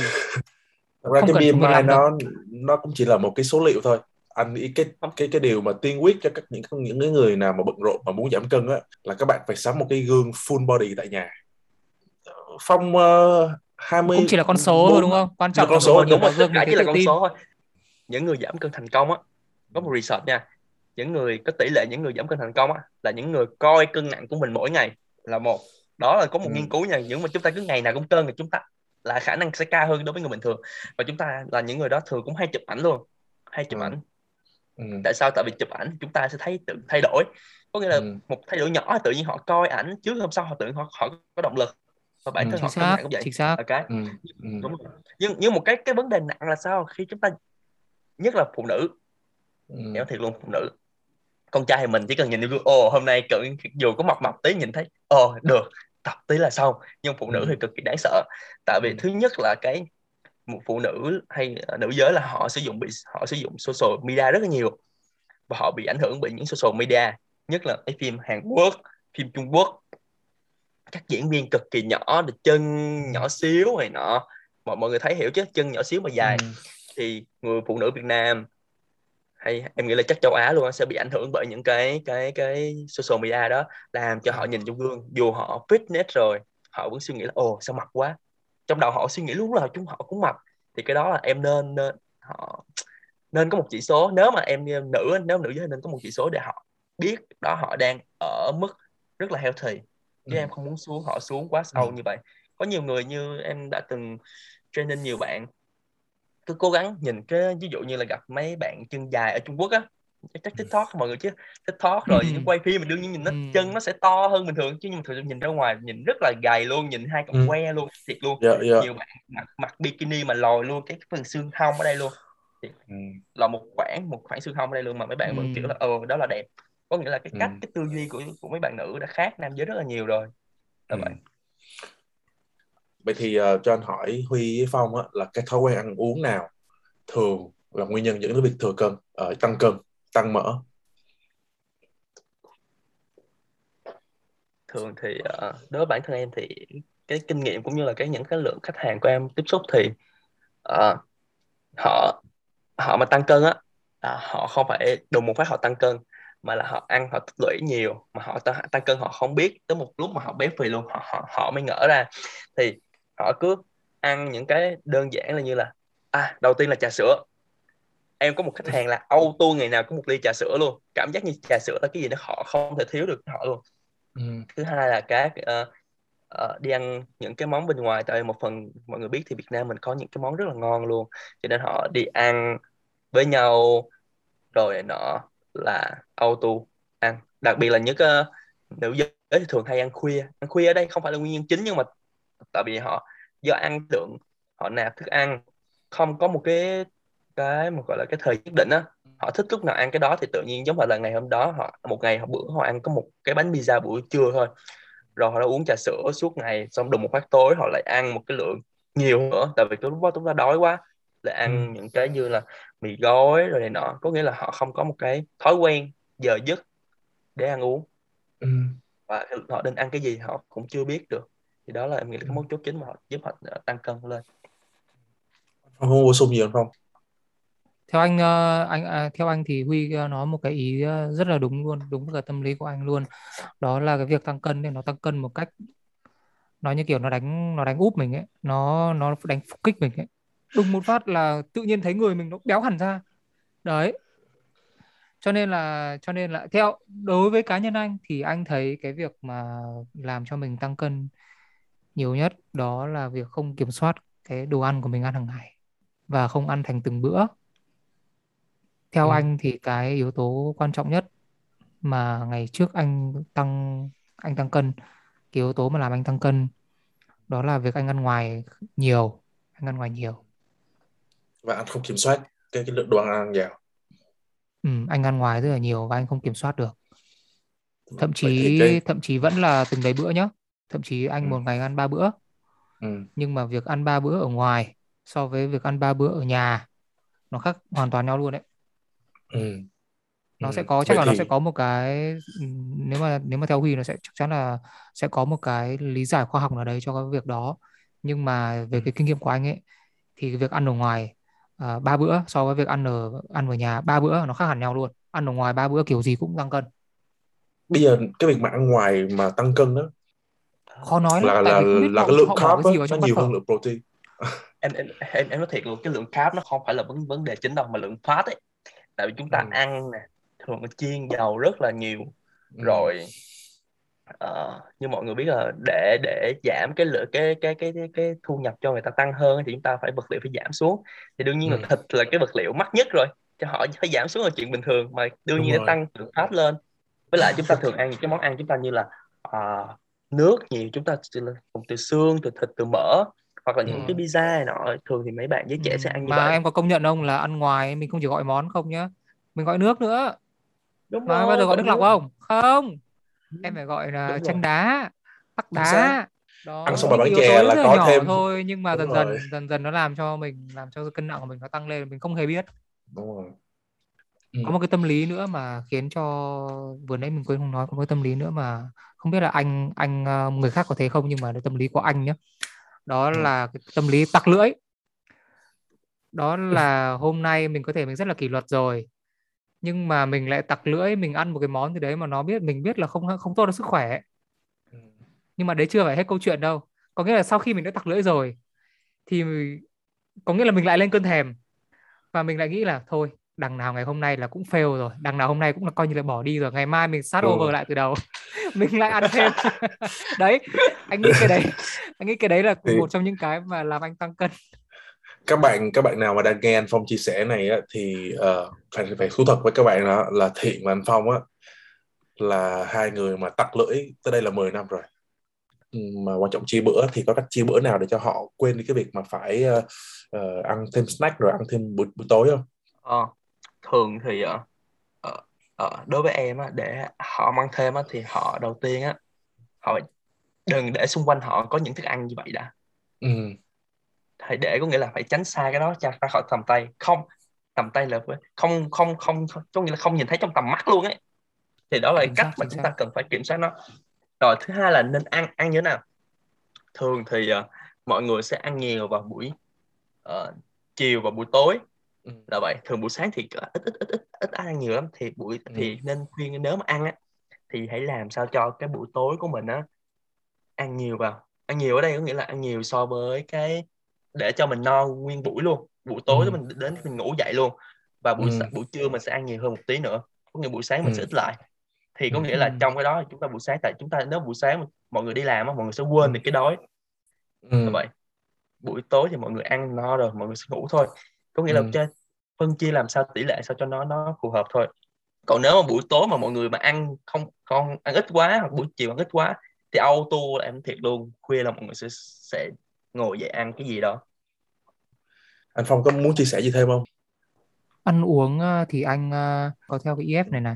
Thật ra cái BMI nó đâu. nó cũng chỉ là một cái số liệu thôi. Anh nghĩ cái cái cái điều mà tiên quyết cho các những những cái người nào mà bận rộn mà muốn giảm cân á là các bạn phải sắm một cái gương full body tại nhà. Phong uh, ờ, 20 cũng chỉ là con số 4, thôi đúng không? Quan trọng là con số đúng rồi tất cả chỉ là con số thôi. Những người giảm cân thành công á có một research nha. Những người có tỷ lệ những người giảm cân thành công á là những người coi cân nặng của mình mỗi ngày là một. Đó là có một ừ. nghiên cứu nha. Những mà chúng ta cứ ngày nào cũng cân thì chúng ta là khả năng sẽ cao hơn đối với người bình thường và chúng ta là những người đó thường cũng hay chụp ảnh luôn hay chụp ừ. ảnh ừ. tại sao tại vì chụp ảnh chúng ta sẽ thấy tự thay đổi có nghĩa là ừ. một thay đổi nhỏ tự nhiên họ coi ảnh trước hôm sau họ tự họ, họ có động lực và bản ừ, thân họ nặng cũng vậy chính xác. cái ừ. Ừ. đúng rồi. nhưng nhưng một cái cái vấn đề nặng là sao khi chúng ta nhất là phụ nữ ừ. thiệt luôn phụ nữ con trai thì mình chỉ cần nhìn vô ồ hôm nay cỡ dù có mập mập tí nhìn thấy ồ được tập tí là xong. Nhưng phụ nữ ừ. thì cực kỳ đáng sợ. Tại vì ừ. thứ nhất là cái một phụ nữ hay nữ giới là họ sử dụng bị họ sử dụng social media rất là nhiều. Và họ bị ảnh hưởng bởi những social media nhất là cái phim Hàn Quốc phim Trung Quốc. Các diễn viên cực kỳ nhỏ được chân nhỏ xíu này nọ. Mọi mọi người thấy hiểu chứ? Chân nhỏ xíu mà dài. Ừ. thì người phụ nữ Việt Nam hay em nghĩ là chắc châu Á luôn sẽ bị ảnh hưởng bởi những cái cái cái social media đó làm cho họ nhìn trong gương. Dù họ fitness rồi họ vẫn suy nghĩ là ồ sao mập quá. Trong đầu họ suy nghĩ lúc nào chúng họ cũng mập. Thì cái đó là em nên nên họ nên có một chỉ số. Nếu mà em nữ nếu nữ giới nên có một chỉ số để họ biết đó họ đang ở mức rất là healthy. Chứ ừ. em không muốn xuống họ xuống quá sâu ừ. như vậy. Có nhiều người như em đã từng training nhiều bạn cứ cố gắng nhìn cái ví dụ như là gặp mấy bạn chân dài ở Trung Quốc á chắc tiktok mọi người chứ tiktok rồi ừ. quay phim mình đương nhiên nhìn nó ừ. chân nó sẽ to hơn bình thường chứ nhưng mà thường nhìn ra ngoài nhìn rất là gầy luôn nhìn hai cọng ừ. que luôn thiệt luôn yeah, yeah. nhiều bạn mặc, mặc bikini mà lòi luôn cái phần xương hông ở đây luôn ừ. là một khoảng một khoảng xương hông ở đây luôn mà mấy bạn ừ. vẫn kiểu là ờ đó là đẹp có nghĩa là cái cách ừ. cái tư duy của của mấy bạn nữ đã khác nam giới rất là nhiều rồi là ừ. vậy vậy thì uh, cho anh hỏi Huy với Phong á, là cái thói quen ăn uống nào thường là nguyên nhân dẫn đến việc thừa cân uh, tăng cân tăng mỡ? Thường thì uh, đối với bản thân em thì cái kinh nghiệm cũng như là cái những cái lượng khách hàng của em tiếp xúc thì uh, họ họ mà tăng cân á là họ không phải đùng một phát họ tăng cân mà là họ ăn họ tích lũy nhiều mà họ tăng, tăng cân họ không biết tới một lúc mà họ béo phì luôn họ họ họ mới ngỡ ra. Thì họ cứ ăn những cái đơn giản là như là à đầu tiên là trà sữa. Em có một khách hàng là auto ngày nào có một ly trà sữa luôn. Cảm giác như trà sữa là cái gì đó họ không thể thiếu được họ luôn. Ừ. thứ hai là các uh, uh, đi ăn những cái món bên ngoài tại một phần mọi người biết thì Việt Nam mình có những cái món rất là ngon luôn. Cho nên họ đi ăn với nhau rồi nọ là auto ăn. Đặc biệt là những uh, nữ giới thì thường hay ăn khuya. Ăn khuya ở đây không phải là nguyên nhân chính nhưng mà tại vì họ do ăn lượng họ nạp thức ăn không có một cái cái một gọi là cái thời nhất định á. Họ thích lúc nào ăn cái đó thì tự nhiên giống như là ngày hôm đó họ một ngày họ bữa họ ăn có một cái bánh pizza buổi trưa thôi. Rồi họ đã uống trà sữa suốt ngày xong đùng một phát tối họ lại ăn một cái lượng nhiều nữa. Tại vì lúc đó chúng ta đói quá lại ăn ừ. những cái như là mì gói rồi này nọ. Có nghĩa là họ không có một cái thói quen giờ giấc để ăn uống. Ừ. và họ nên ăn cái gì họ cũng chưa biết được thì đó là em nghĩ là cái ừ. mấu chốt chính mà họ giúp họ ờ, tăng cân lên. Không bổ sung gì không? Theo anh ờ, anh à, theo anh thì Huy ờ, nói một cái ý rất là đúng luôn đúng với cả tâm lý của anh luôn. Đó là cái việc tăng cân thì nó tăng cân một cách nói như kiểu nó đánh nó đánh úp mình ấy nó nó đánh phục kích mình ấy. Đùng một phát là tự nhiên thấy người mình nó béo hẳn ra. Đấy. Cho nên là cho nên là theo đối với cá nhân anh thì anh thấy cái việc mà làm cho mình tăng cân nhiều nhất đó là việc không kiểm soát cái đồ ăn của mình ăn hàng ngày và không ăn thành từng bữa. Theo ừ. anh thì cái yếu tố quan trọng nhất mà ngày trước anh tăng anh tăng cân cái yếu tố mà làm anh tăng cân đó là việc anh ăn ngoài nhiều anh ăn ngoài nhiều. Và anh không kiểm soát cái cái lượng đồ ăn ăn nhiều ừ, anh ăn ngoài rất là nhiều và anh không kiểm soát được. Thậm chí cái... thậm chí vẫn là từng đấy bữa nhá thậm chí anh ừ. một ngày ăn ba bữa ừ. nhưng mà việc ăn ba bữa ở ngoài so với việc ăn ba bữa ở nhà nó khác hoàn toàn nhau luôn đấy ừ. nó ừ. sẽ có chắc Vậy là thì... nó sẽ có một cái nếu mà nếu mà theo Huy nó sẽ chắc chắn là sẽ có một cái lý giải khoa học nào đấy cho cái việc đó nhưng mà về cái kinh nghiệm của anh ấy thì cái việc ăn ở ngoài uh, ba bữa so với việc ăn ở ăn ở nhà ba bữa nó khác hẳn nhau luôn ăn ở ngoài ba bữa kiểu gì cũng tăng cân bây giờ cái việc mà ăn ngoài mà tăng cân đó khó nói là là là, là cái lượng carb nó nhiều hơn lượng protein. Em em em em nói thiệt luôn cái lượng carb nó không phải là vấn vấn đề chính đâu mà lượng fat ấy. Tại vì chúng ta ừ. ăn nè thường chiên dầu rất là nhiều. Ừ. rồi uh, như mọi người biết là để để giảm cái lượng cái cái cái cái cái thu nhập cho người ta tăng hơn thì chúng ta phải vật liệu phải giảm xuống. Thì đương nhiên ừ. là thịt là cái vật liệu mắc nhất rồi cho họ phải giảm xuống là chuyện bình thường mà đương Đúng nhiên nó tăng lượng phát lên. Với lại chúng ta thường ăn những cái món ăn chúng ta như là uh, nước nhiều chúng ta từ, từ xương từ thịt từ mỡ hoặc là những ừ. cái pizza này nọ. Thường thì mấy bạn giới trẻ ừ. sẽ ăn như mà vậy. em có công nhận không là ăn ngoài mình không chỉ gọi món không nhá mình gọi nước nữa. Đúng mà rồi, bao giờ gọi nước lọc không? Không. Em phải gọi là chanh đá tắc đá. đó ăn xong rồi bánh chè là có nhỏ thêm thôi nhưng mà dần dần dần dần nó làm cho mình làm cho cân nặng của mình nó tăng lên mình không hề biết. Đúng rồi. Ừ. có một cái tâm lý nữa mà khiến cho vừa nãy mình quên không nói có một cái tâm lý nữa mà không biết là anh anh ờ, người khác có thế không nhưng mà tâm lý của anh nhé đó ừ. là cái tâm lý tặc lưỡi. Đó là hôm nay mình có thể mình rất là kỷ luật rồi nhưng mà mình lại tặc lưỡi mình ăn một cái món gì đấy mà nó biết mình biết là không không tốt cho sức khỏe. Ừ. nhưng mà đấy chưa phải hết câu chuyện đâu. Có nghĩa là sau khi mình đã tặc lưỡi rồi thì có nghĩa là mình lại lên cơn thèm. Và mình lại nghĩ là thôi đằng nào ngày hôm nay là cũng fail rồi đằng nào hôm nay cũng là coi như là bỏ đi rồi ngày mai mình start ừ. over lại từ đầu. Mình lại ăn thêm. Đấy anh nghĩ cái đấy anh nghĩ cái đấy là thì... một trong những cái mà làm anh tăng cân. Các bạn các bạn nào mà đang nghe anh Phong chia sẻ này á, thì uh, phải phải thú thật với các bạn đó là Thiện và anh Phong á là hai người mà tặc lưỡi tới đây là 10 năm rồi. Mà quan trọng chia bữa thì có cách chia bữa nào để cho họ quên đi cái việc mà phải uh, uh, ăn thêm snack rồi ăn thêm buổi, buổi tối không? Ờ, thường thì uh, uh, đối với em á, để họ mang thêm á, thì họ đầu tiên á họ đừng để xung quanh họ có những thức ăn như vậy đã. Ừ. Hãy để có nghĩa là phải tránh xa cái đó ra khỏi tầm tay. Không tầm tay là không không không có nghĩa là không nhìn thấy trong tầm mắt luôn ấy. Thì đó là chính cách xác, mà chúng ta cần phải kiểm soát nó. Rồi thứ hai là nên ăn ăn như thế nào? Thường thì uh, mọi người sẽ ăn nhiều vào buổi uh, chiều và buổi tối ừ. là vậy thường buổi sáng thì ít ít ít ít ít ăn nhiều lắm thì buổi ừ. thì nên khuyên nếu mà ăn á thì hãy làm sao cho cái buổi tối của mình á ăn nhiều vào ăn nhiều ở đây có nghĩa là ăn nhiều so với cái để cho mình no nguyên buổi luôn buổi tối Ừ. mình đến mình ngủ dậy luôn và buổi Ừ. buổi trưa mình sẽ ăn nhiều hơn một tí nữa có nghĩa buổi sáng mình Ừ. sẽ ít lại thì có Ừ. nghĩa là Ừ. trong cái đó chúng ta buổi sáng tại chúng ta nếu buổi sáng mọi người đi làm á mọi người sẽ quên Ừ. được cái đói Ừ. như vậy buổi tối thì mọi người ăn no rồi mọi người sẽ ngủ thôi có nghĩa là Ừ. cho phân chia làm sao tỷ lệ sao cho nó nó phù hợp thôi. Còn nếu mà buổi tối mà mọi người mà ăn không không ăn ít quá hoặc buổi chiều ăn ít quá thì auto là em thiệt luôn. Khuya là mọi người sẽ sẽ ngồi dậy ăn cái gì đó. Anh Phong có muốn chia sẻ gì thêm không? Ăn uống ờ, thì anh ờ, có theo cái EF này này.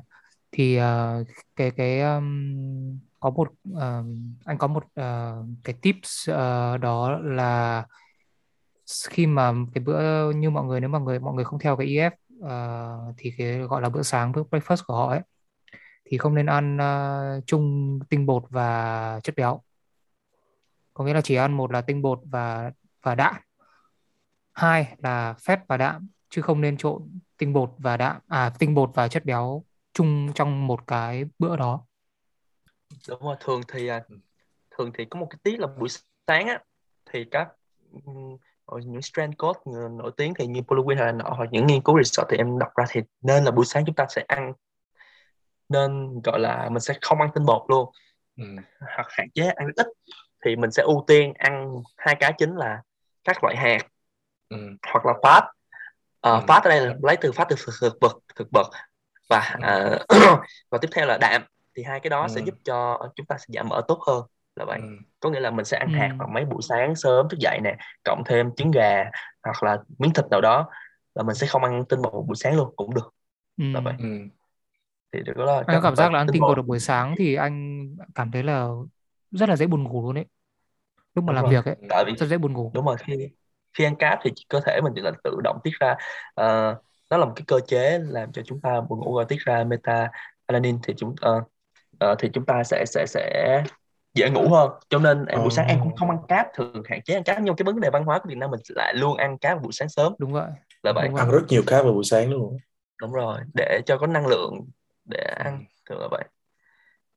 Thì ờ, cái cái um, có một ờ, anh có một ờ, cái tips ờ, đó là khi mà cái bữa như mọi người nếu mà người mọi người không theo cái EF uh, ờ, thì cái gọi là bữa sáng bữa breakfast của họ ấy thì không nên ăn uh, chung tinh bột và chất béo. Có nghĩa là chỉ ăn một là tinh bột và và đạm. Hai là phép và đạm chứ không nên trộn tinh bột và đạm à tinh bột và chất béo chung trong một cái bữa đó. Đúng rồi thường thì à, thường thì có một cái tiết là buổi sáng á thì các ở những strand code nổi tiếng thì như Polo Win hay là nọ hoặc những nghiên cứu research thì em đọc ra thì nên là buổi sáng chúng ta sẽ ăn nên gọi là mình sẽ không ăn tinh bột luôn ừ. hoặc hạn chế ăn ít thì mình sẽ ưu tiên ăn hai cái chính là các loại hạt Ừ. hoặc là fat Ờ, Ừ. fat ở đây là lấy từ phát từ thực vật thực vật và Ừ. à, và tiếp theo là đạm thì hai cái đó sẽ Ừ. giúp cho chúng ta sẽ giảm mỡ tốt hơn là vậy Ừ. có nghĩa là mình sẽ ăn Ừ. hạt vào mấy buổi sáng sớm thức dậy nè cộng thêm trứng gà hoặc là miếng thịt nào đó là mình sẽ không ăn tinh bột buổi sáng luôn cũng được ừ. là vậy Ừ. thì đó là anh cảm giác là ăn tinh bột ở buổi sáng thì anh cảm thấy là rất là dễ buồn ngủ luôn đấy lúc mà đúng làm rồi việc ấy tại vì rất dễ buồn ngủ đúng rồi khi khi ăn cáp thì cơ thể mình chỉ là tự động tiết ra ờ, đó là một cái cơ chế làm cho chúng ta buồn ngủ và tiết ra meta alanin thì chúng ờ, ờ, thì chúng ta sẽ sẽ sẽ dễ ngủ hơn. Cho nên em buổi sáng em cũng không ăn cáp thường hạn chế ăn cáp. Nhưng cái vấn đề văn hóa của Việt Nam mình lại luôn ăn cáp vào buổi sáng sớm. Đúng vậy là vậy. Ăn rất nhiều carb vào buổi sáng luôn. Đúng rồi. Để cho có năng lượng để Ừ. ăn thường là vậy.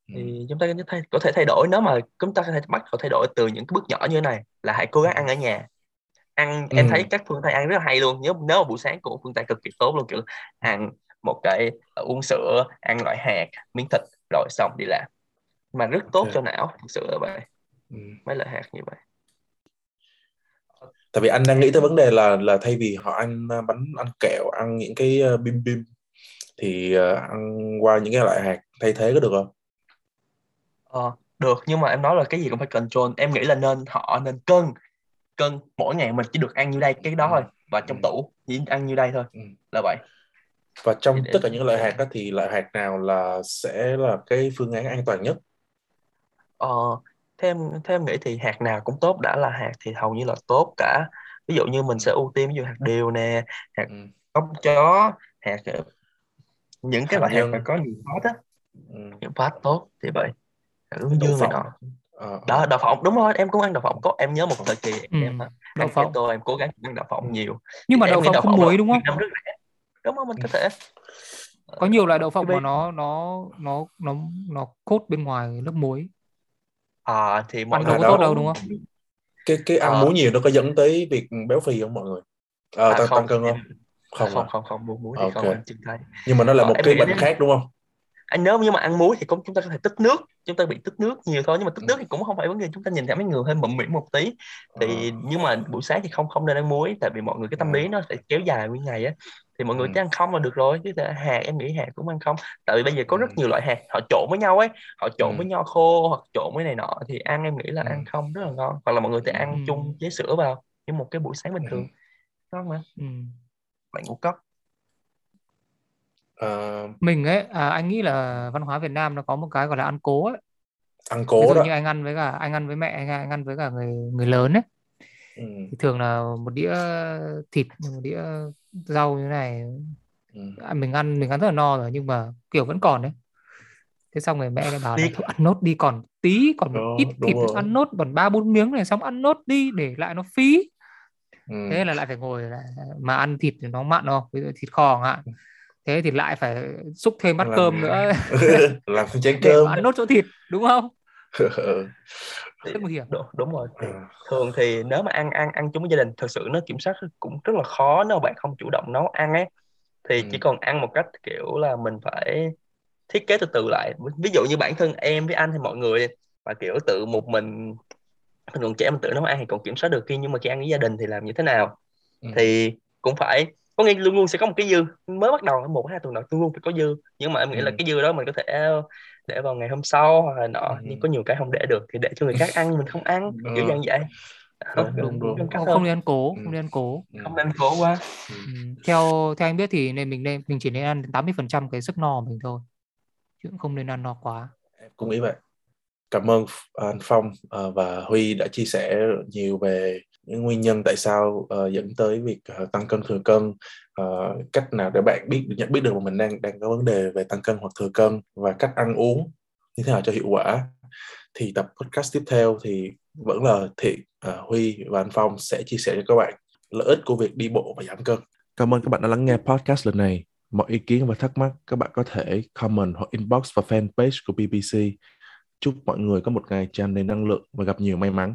Ừ. thì chúng ta có thể, có thể thay đổi. Nếu mà chúng ta có thể bắt đầu thay đổi từ những cái bước nhỏ như thế này là hãy cố gắng ăn ở nhà. Ăn em Ừ. thấy các phương Tây ăn rất là hay luôn. Nếu nếu mà buổi sáng của phương Tây cực kỳ tốt luôn kiểu ăn một cái ờ, uống sữa ăn loại hạt miếng thịt rồi xong đi làm mà rất tốt cho não thực sự là vậy Ừ. mấy loại hạt như vậy tại vì anh đang nghĩ tới vấn đề là là thay vì họ ăn uh, bánh ăn kẹo ăn những cái uh, bim bim thì uh, ăn qua những cái loại hạt thay thế có được không Ờ, được nhưng mà em nói là cái gì cũng phải control em nghĩ là nên họ nên cân cân mỗi ngày mình chỉ được ăn như đây cái đó Ừ. thôi và trong Ừ. tủ chỉ ăn như đây thôi Ừ. là vậy và trong để- tất cả những loại hạt đó thì loại hạt nào là sẽ là cái phương án an toàn nhất Ờ, theo em theo em nghĩ thì hạt nào cũng tốt đã là hạt thì hầu như là tốt cả. Ví dụ như mình sẽ ưu tiên ví dụ hạt điều nè hạt ừ. ốc chó hạt ờ, những cái Hạt loại hạt nhân. mà có nhiều phát á. Ừ. những phát tốt thì vậy hạt hướng đậu dương này phộng. nọ. Ờ, đó ờ. đậu phộng đúng rồi em cũng ăn đậu phộng. Có em nhớ một thời kỳ Ừ, em á, đậu phộng keto em cố gắng ăn đậu phộng nhiều. Nhưng mà đậu em nghĩ phộng không muối đúng không? rất rẻ. Đúng không? Mình có thể. Có nhiều loại đậu phộng mà nó nó nó nó nó cốt bên ngoài lớp muối à, thì mọi ăn À, đâu người có tốt đâu đúng không? Cái cái ăn Ờ. muối nhiều nó có dẫn tới việc béo phì không mọi người? Ờ, à, tăng không. tăng cân không? Không không không à? không không. Mua muối thì không em chưa thấy. Nhưng mà nó là Ờ, một cái bệnh khác đúng không anh nếu như mà ăn muối thì cũng chúng ta có thể tích nước chúng ta bị tích nước nhiều thôi nhưng mà tích Ừ. nước thì cũng không phải vấn đề chúng ta nhìn thấy mấy người hơi mụn mĩm một tí thì Ờ. nhưng mà buổi sáng thì không không nên ăn muối tại vì mọi người cái tâm Ờ. lý nó sẽ kéo dài nguyên ngày á thì mọi người Ừ. ăn không là được rồi chứ hạt em nghĩ hạt cũng ăn không tại vì bây giờ có rất Ừ. nhiều loại hạt họ trộn với nhau ấy họ trộn Ừ. với nho khô hoặc trộn với này nọ thì ăn em nghĩ là Ừ. ăn không rất là ngon hoặc là mọi người sẽ Ừ. ăn Ừ. chung với sữa vào như một cái buổi sáng bình Ừ. thường ngon mà ừ. bạn ngũ cốc Ờ, mình ấy à, anh nghĩ là văn hóa Việt Nam nó có một cái gọi là ăn cố ấy. Ăn ví cố dụ đó. như anh ăn với cả anh ăn với mẹ anh, anh ăn với cả người người lớn ấy. Ừ. thì thường là một đĩa thịt một đĩa rau như thế này. Ừ. à, mình ăn mình ăn rất là no rồi nhưng mà kiểu vẫn còn đấy thế xong rồi mẹ lại bảo là thôi ăn nốt đi còn tí còn một Đó, ít đúng thịt rồi. ăn nốt còn ba bốn miếng này xong ăn nốt đi để lại nó phí. Ừ. thế là lại phải ngồi lại mà ăn thịt thì nó mặn không? Ví dụ thịt kho hạn thế thì lại phải xúc thêm bát Làm- cơm nữa. Làm chén cơm. ăn nốt chỗ thịt đúng không? Rất nguy hiểm. Đúng, đúng rồi. Thì thường thì nếu mà ăn ăn ăn chung với gia đình thực sự nó kiểm soát cũng rất là khó nếu bạn không chủ động nấu ăn ấy. Thì ừ. chỉ còn ăn một cách kiểu là mình phải thiết kế từ từ lại. Ví dụ như bản thân em với anh thì mọi người mà kiểu tự một mình mình còn trẻ mình tự nấu ăn thì còn kiểm soát được khi nhưng mà khi ăn với gia đình thì làm như thế nào? Ừ. thì cũng phải có nghĩa luôn luôn sẽ có một cái dư mới bắt đầu một hai tuần đầu luôn luôn phải có dư nhưng mà em nghĩ ừ. là cái dư đó mình có thể để vào ngày hôm sau hoặc là nọ ừ. nhưng có nhiều cái không để được thì để cho người khác ăn mình không ăn ừ. kiểu dạng vậy đúng, đúng, đúng. đúng. Không, không nên ăn cố không nên ăn cố không nên cố quá ừ. theo theo anh biết thì nên mình nên mình chỉ nên ăn 80 phần trăm cái sức no của mình thôi chứ không nên ăn no quá cũng nghĩ vậy cảm ơn à, anh Phong à, và Huy đã chia sẻ nhiều về những nguyên nhân tại sao uh, dẫn tới việc uh, tăng cân thừa cân uh, cách nào để bạn biết nhận biết được mình đang đang có vấn đề về tăng cân hoặc thừa cân và cách ăn uống như thế nào cho hiệu quả. Thì tập podcast tiếp theo thì vẫn là thiện uh, Huy và anh Phong sẽ chia sẻ cho các bạn lợi ích của việc đi bộ và giảm cân. Cảm ơn các bạn đã lắng nghe podcast lần này. Mọi ý kiến và thắc mắc các bạn có thể comment hoặc inbox vào fanpage của BBC chúc mọi người có một ngày tràn đầy năng lượng và gặp nhiều may mắn.